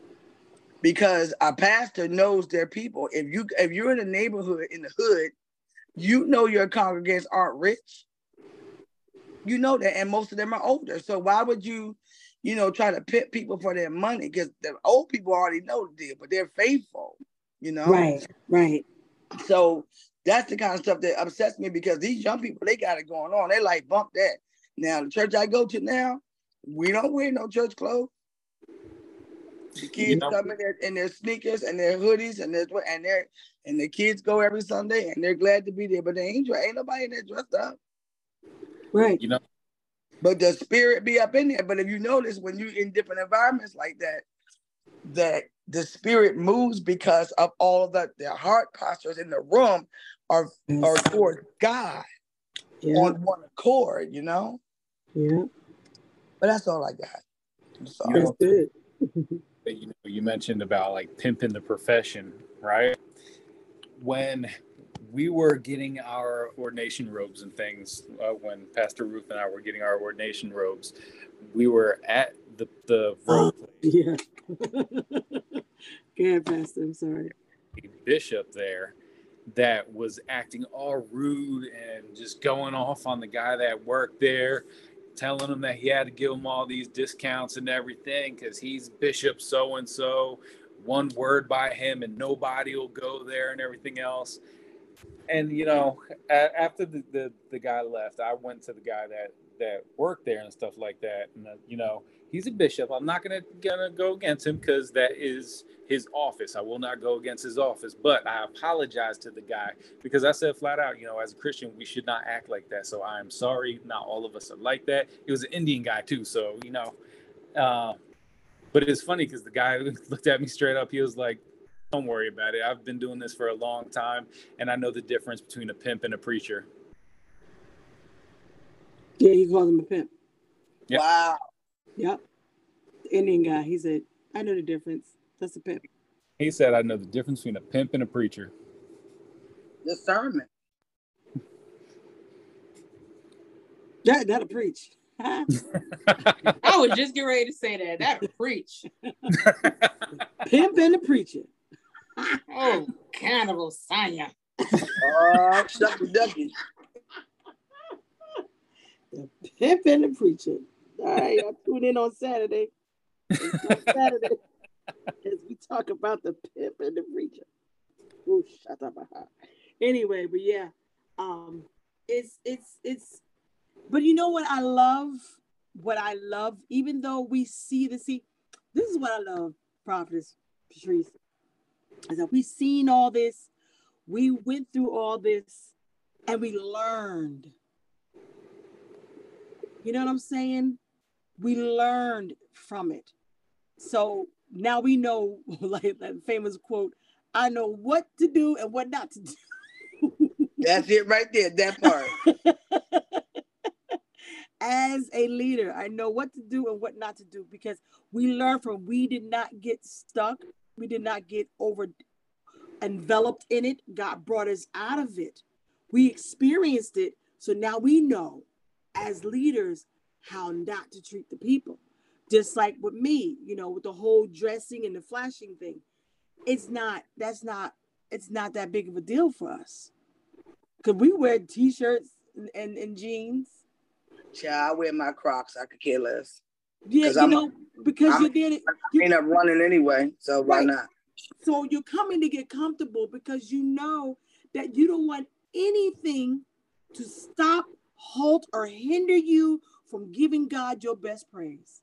Because a pastor knows their people. If you if you're in a neighborhood in the hood, you know your congregants aren't rich. You know that, and most of them are older. So why would you, you know, try to pit people for their money? Because the old people already know the deal, but they're faithful, you know. Right. Right. So that's the kind of stuff that upsets me because these young people, they got it going on. They like bump that. Now the church I go to now, we don't wear no church clothes. The kids know- come in their in their sneakers and their hoodies and their and their and the kids go every Sunday and they're glad to be there, but they ain't ain't nobody in there dressed up. Right. You know, But the spirit be up in there. But if you notice when you're in different environments like that, that the spirit moves because of all of the their heart postures in the room are are toward God Yeah. on one accord, you know. Yeah. But that's all I got. I'm sorry. That's good. you know you mentioned about like pimping the profession, right? When we were getting our ordination robes and things, uh, when Pastor Ruth and I were getting our ordination robes, we were at the the robe Yeah. Go ahead, Pastor. I'm sorry. bishop there that was acting all rude and just going off on the guy that worked there, telling him that he had to give him all these discounts and everything because he's bishop so and so. One word by him and nobody will go there and everything else. And you know, after the, the the guy left, I went to the guy that that worked there and stuff like that. And uh, you know, he's a bishop. I'm not gonna gonna go against him because that is his office. I will not go against his office, but I apologize to the guy because I said flat out, you know, as a Christian, we should not act like that. So I'm sorry, not all of us are like that. He was an Indian guy too, so you know. Uh, but it's funny because the guy looked at me straight up. He was like, "Don't worry about it. I've been doing this for a long time, and I know the difference between a pimp and a preacher." Yeah, he called him a pimp. Yeah. Wow. Yep. The Indian guy. He said, I know the difference. That's a pimp. He said, "I know the difference between a pimp and a preacher." Discernment. That that'll preach. I was just getting ready to say that. That preach. pimp and oh, uh, the preacher. Oh, cannibal Sonya. Oh, shucky ducky. The pimp and the preacher. All right, I'll tune in on Saturday. on Saturday, as we talk about the pimp and the preacher. Oh, shut up. Anyway, but yeah, um, it's it's it's. But you know what I love? What I love, even though we see the see, this is what I love, Prophetess Patrice, is that we've seen all this, we went through all this, and we learned. You know what I'm saying? We learned from it. So now we know, like that famous quote, I know what to do and what not to do. That's it right there. That part. As a leader, I know what to do and what not to do because we learned from we did not get stuck. We did not get over enveloped in it. God brought us out of it. We experienced it. So now we know as leaders how not to treat the people. Just like with me, you know, with the whole dressing and the flashing thing. it's not that's not it's not that big of a deal for us. Cause we wear t-shirts and, and, and jeans. Yeah, I wear my Crocs. I could care less. Yeah, you I'm- know, because I'm- you're there. to- I end up running anyway, so why not? So you're coming to get comfortable because you know that you don't want anything to stop, halt, or hinder you from giving God your best praise.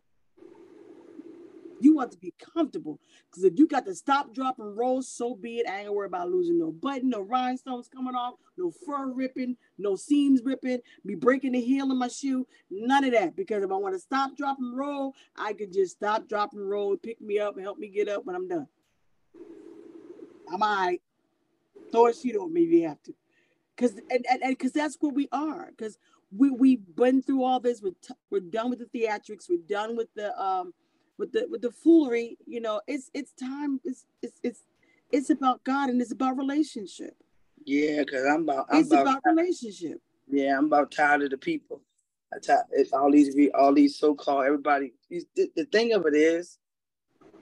You want to be comfortable because if you got to stop, drop, and roll, so be it. I ain't worry about losing no button, no rhinestones coming off, no fur ripping, no seams ripping, me breaking the heel in my shoe. None of that. Because if I want to stop, drop, and roll, I could just stop, drop, and roll, pick me up, and help me get up when I'm done. I'm all right. Throw a sheet over me if you have to. Cause and and because that's what we are. Cause we we've been through all this. We're t- we're done with the theatrics. We're done with the um with the with the foolery. You know, it's it's time. It's it's it's it's about God and it's about relationship. Yeah, because I'm about I'm it's about, about relationship. yeah, I'm about tired of the people. I tired, it's all these all these so-called everybody. These, the, the thing of it is,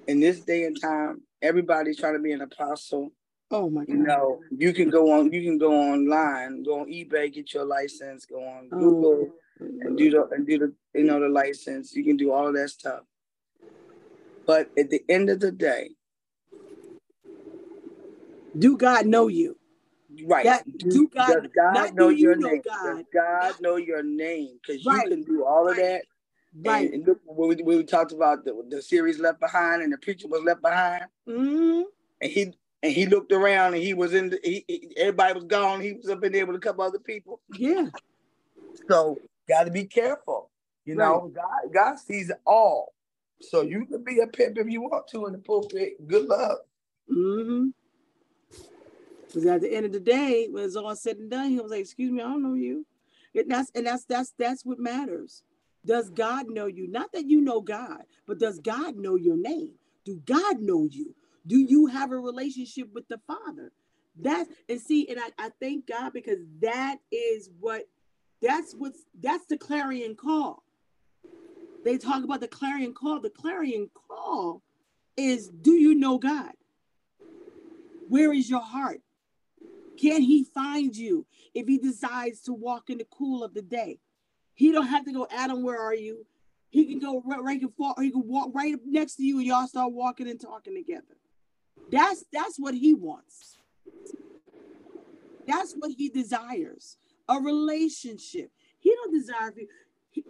in this day and time, everybody's trying to be an apostle. Oh my God. You know, you can go on, you can go online, go on eBay, get your license, go on Oh. Google and do mm-hmm. the and do the you know the license. You can do all of that stuff. But at the end of the day, Do God know you? right? That- do God- does God not know do you your know name? God. Does God know your name? Because Right. you can do all of that. Right. And, and look, when we, when we talked about the, the series Left Behind and the preacher was left behind, Mhm. and he and he looked around and he was in the, he, he- everybody was gone. He was up in there with a couple other people. Yeah. So got to be careful. You know, God, God sees all. So you can be a pimp if you want to in the pulpit. Good luck. Mm-hmm. Because at the end of the day, when it's all said and done, he was like, "Excuse me, I don't know you." And that's and that's that's that's what matters. Does God know you? Not that you know God, but does God know your name? Do God know you? Do you have a relationship with the Father? That's and see, and I, I thank God because that is what that's what's that's the clarion call. They talk about the clarion call. The clarion call is do you know God? Where is your heart? Can he find you if he decides to walk in the cool of the day? He don't have to go, Adam, where are you? He can go right, and fall, or he can walk right up next to you and y'all start walking and talking together. That's that's what he wants. That's what he desires. A relationship. He don't desire you.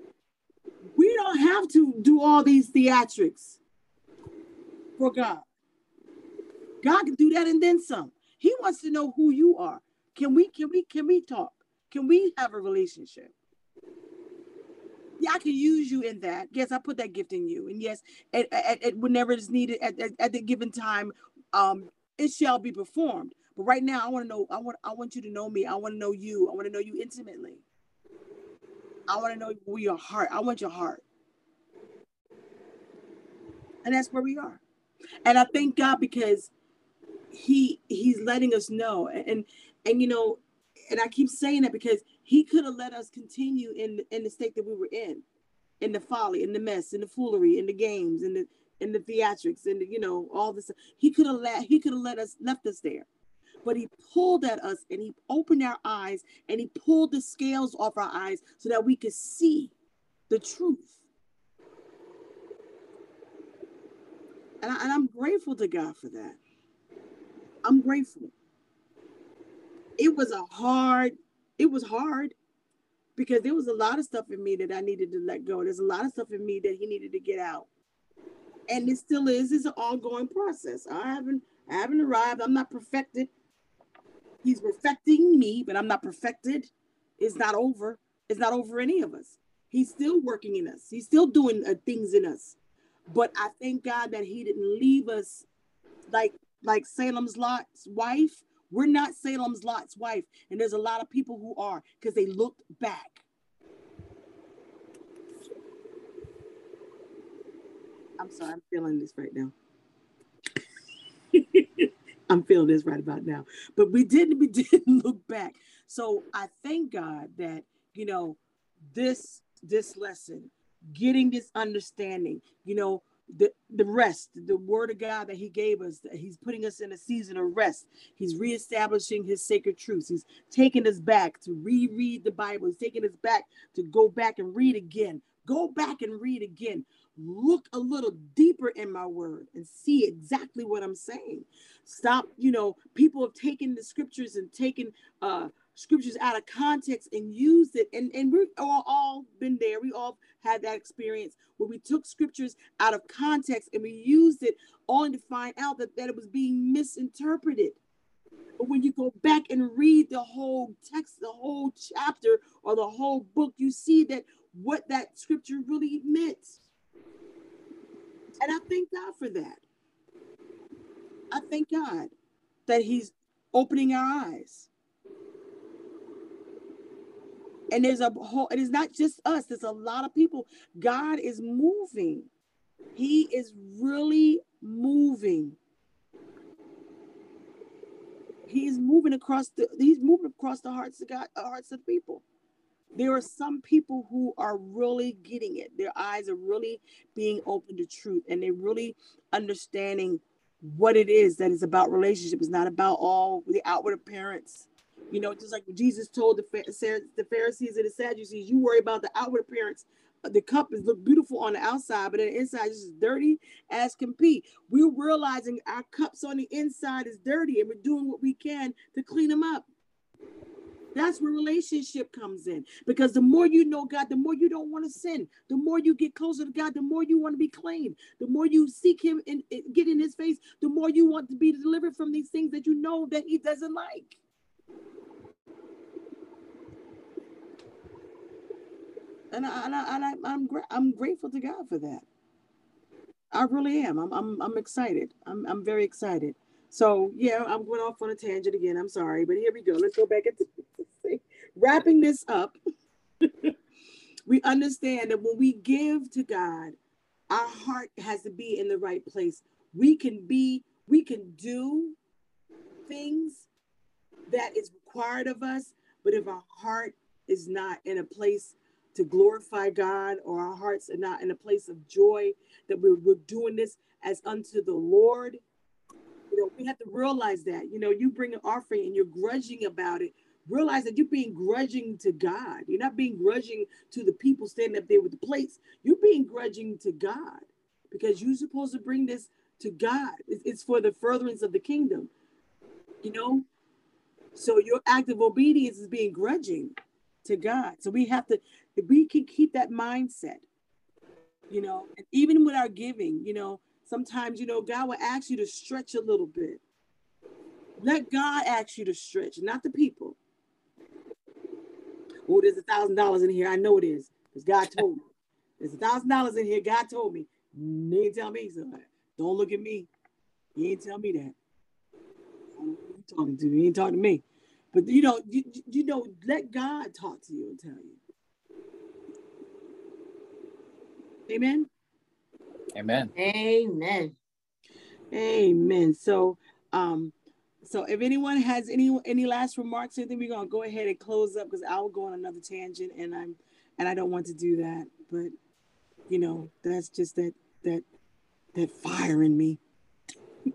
We don't have to do all these theatrics for God. God can do that and then some. He wants to know who you are. Can we can we can we talk? Can we have a relationship? Yeah, I can use you in that. Yes, I put that gift in you. And yes, at, at, at whenever it's needed at, at, at the given time, um, it shall be performed. But right now, I want to know, I want I want you to know me. I want to know you. I want to know you intimately. I want to know your heart. I want your heart. And that's where we are. And I thank God because he he's letting us know and and, and you know and i keep saying that because he could have let us continue in in the state that we were in in the folly in the mess in the foolery in the games in the in the theatrics and the, you know all this he could have let he could have let us left us there but he pulled at us and he opened our eyes and he pulled the scales off our eyes so that we could see the truth and, I, and i'm grateful to god for that I'm grateful. It was a hard, it was hard because there was a lot of stuff in me that I needed to let go. There's a lot of stuff in me that he needed to get out. And it still is, it's an ongoing process. I haven't I haven't arrived. I'm not perfected. He's perfecting me, but I'm not perfected. It's not over. It's not over any of us. He's still working in us. He's still doing uh, things in us. But I thank God that he didn't leave us like like Salem's Lot's wife. We're not Salem's Lot's wife. And there's a lot of people who are because they looked back. I'm sorry, I'm feeling this right now. I'm feeling this right about now. But we didn't we didn't look back. So I thank God that, you know, this this lesson, getting this understanding, you know, the, the rest, the word of God that he gave us, he's putting us in a season of rest. He's reestablishing his sacred truths. He's taking us back to reread the Bible. He's taking us back to go back and read again. Go back and read again. Look a little deeper in my word and see exactly what I'm saying. Stop, you know, people have taken the scriptures and taken uh scriptures out of context and used it. And, and we've all, all been there. We all had that experience where we took scriptures out of context and we used it only to find out that, that it was being misinterpreted. But when you go back and read the whole text, the whole chapter, or the whole book, you see that what that scripture really meant. And I thank God for that. I thank God that He's opening our eyes and there's a whole, it is not just us, there's a lot of people. God is moving. He is really moving. He's moving across the he's moving across the hearts of God, hearts of people. There are some people who are really getting it. Their eyes are really being open to truth and they're really understanding what it is that is about relationship. It's not about all the outward appearance. You know, just like Jesus told the, Pharisees and the Sadducees, you worry about the outward appearance. The cup is look beautiful on the outside, but on the inside is dirty as can be. We're realizing our cups on the inside is dirty, and we're doing what we can to clean them up. That's where relationship comes in. Because the more you know God, the more you don't want to sin. The more you get closer to God, the more you want to be clean. The more you seek Him and get in His face, the more you want to be delivered from these things that you know that He doesn't like. and I, and, I, and I, I'm I'm grateful to God for that. I really am. I'm I'm I'm excited. I'm I'm very excited. So yeah, I'm going off on a tangent again. I'm sorry, but here we go. Let's go back into wrapping this up. we understand that when we give to God, our heart has to be in the right place. We can be, we can do things that is required of us, but if our heart is not in a place to glorify God or our hearts are not in a place of joy that we're, we're doing this as unto the Lord. You know, we have to realize that. You know, you bring an offering and you're grudging about it. Realize that you're being grudging to God. You're not being grudging to the people standing up there with the plates. You're being grudging to God because you're supposed to bring this to God. It's for the furtherance of the kingdom. You know, so your act of obedience is being grudging to God. So we have to we can keep that mindset, you know, and even with our giving, you know, sometimes, you know, God will ask you to stretch a little bit. Let God ask you to stretch, not the people. Oh, there's a thousand dollars in here. I know it is, because God told me. There's a thousand dollars in here. God told me. He ain't tell me so. Don't look at me. He ain't tell me that. you talking to. He ain't talking to me. But you know, you, you know, let God talk to you and tell you. Amen. Amen. Amen. Amen. So, um, so if anyone has any any last remarks, I think we're gonna go ahead and close up because I will go on another tangent, and I'm and I don't want to do that. But you know, that's just that that that fire in me.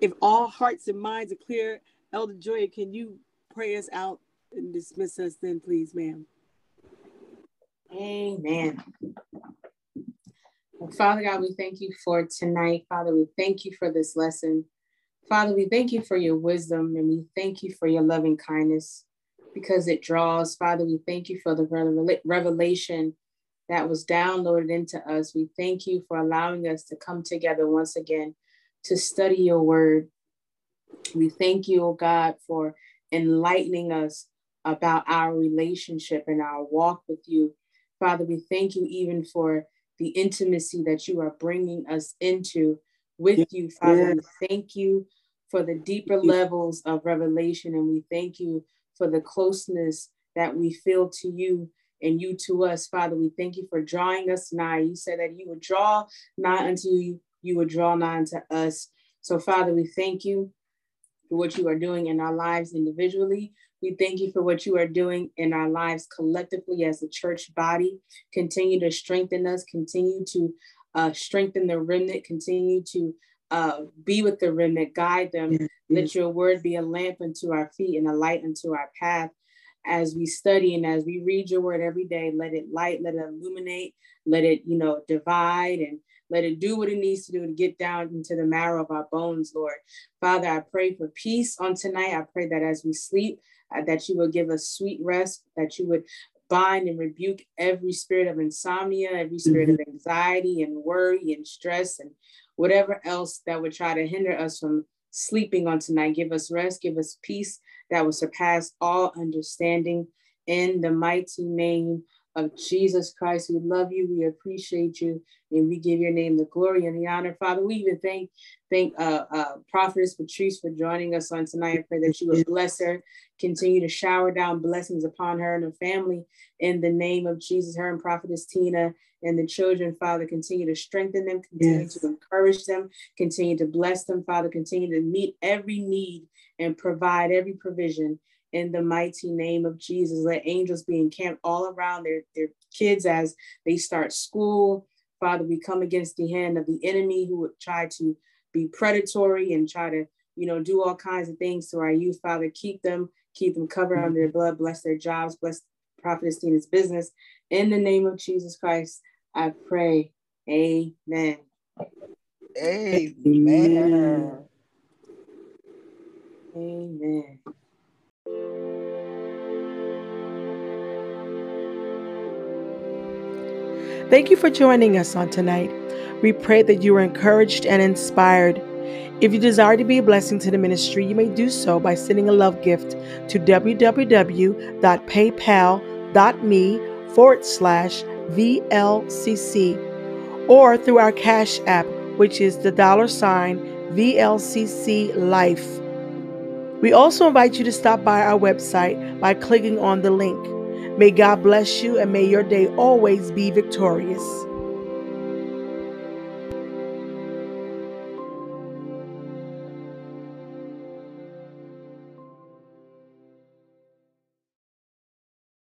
if all hearts and minds are clear, Elder Joy, can you pray us out and dismiss us then, please, ma'am. Amen. Father God, we thank you for tonight. Father, we thank you for this lesson. Father, we thank you for your wisdom and we thank you for your loving kindness because it draws. Father, we thank you for the revelation that was downloaded into us. We thank you for allowing us to come together once again to study your word. We thank you, oh God, for enlightening us about our relationship and our walk with you. Father, we thank you even for the intimacy that you are bringing us into with you, Father. We thank you for the deeper levels of revelation, and we thank you for the closeness that we feel to you and you to us, Father. We thank you for drawing us nigh. You said that you would draw nigh unto you, you would draw nigh unto us. So, Father, we thank you for what you are doing in our lives individually We thank you for what you are doing in our lives collectively as a church body. Continue to strengthen us, continue to uh, strengthen the remnant, continue to uh, be with the remnant, guide them. Yes. Let your word be a lamp unto our feet and a light unto our path. As we study and as we read your word every day, let it light, let it illuminate, let it, you know, divide and let it do what it needs to do to get down into the marrow of our bones, Lord. Father, I pray for peace on tonight. I pray that as we sleep, that you would give us sweet rest, that you would bind and rebuke every spirit of insomnia, every spirit mm-hmm. of anxiety and worry and stress and whatever else that would try to hinder us from sleeping on tonight. Give us rest, give us peace that will surpass all understanding in the mighty name of Jesus Christ. We love you, we appreciate you, and we give your name the glory and the honor. Father, we even thank thank uh, uh, Prophetess Patrice for joining us on tonight. I pray that you would bless her, continue to shower down blessings upon her and her family in the name of Jesus. Her and Prophetess Tina and the children, Father, continue to strengthen them, continue yes. to encourage them, continue to bless them, Father, continue to meet every need and provide every provision in the mighty name of Jesus. Let angels be encamped all around their, their kids as they start school. Father, we come against the hand of the enemy who would try to be predatory and try to, you know, do all kinds of things to our youth. Father, keep them, keep them covered mm-hmm. under their blood, bless their jobs, bless Prophetess Tina's business. In the name of Jesus Christ, I pray. Amen. Amen. Amen. Thank you for joining us on tonight. We pray that you are encouraged and inspired. If you desire to be a blessing to the ministry, you may do so by sending a love gift to www.paypal.me forward slash VLCC or through our Cash App, which is the dollar sign VLCC Life. We also invite you to stop by our website by clicking on the link. May God bless you and may your day always be victorious.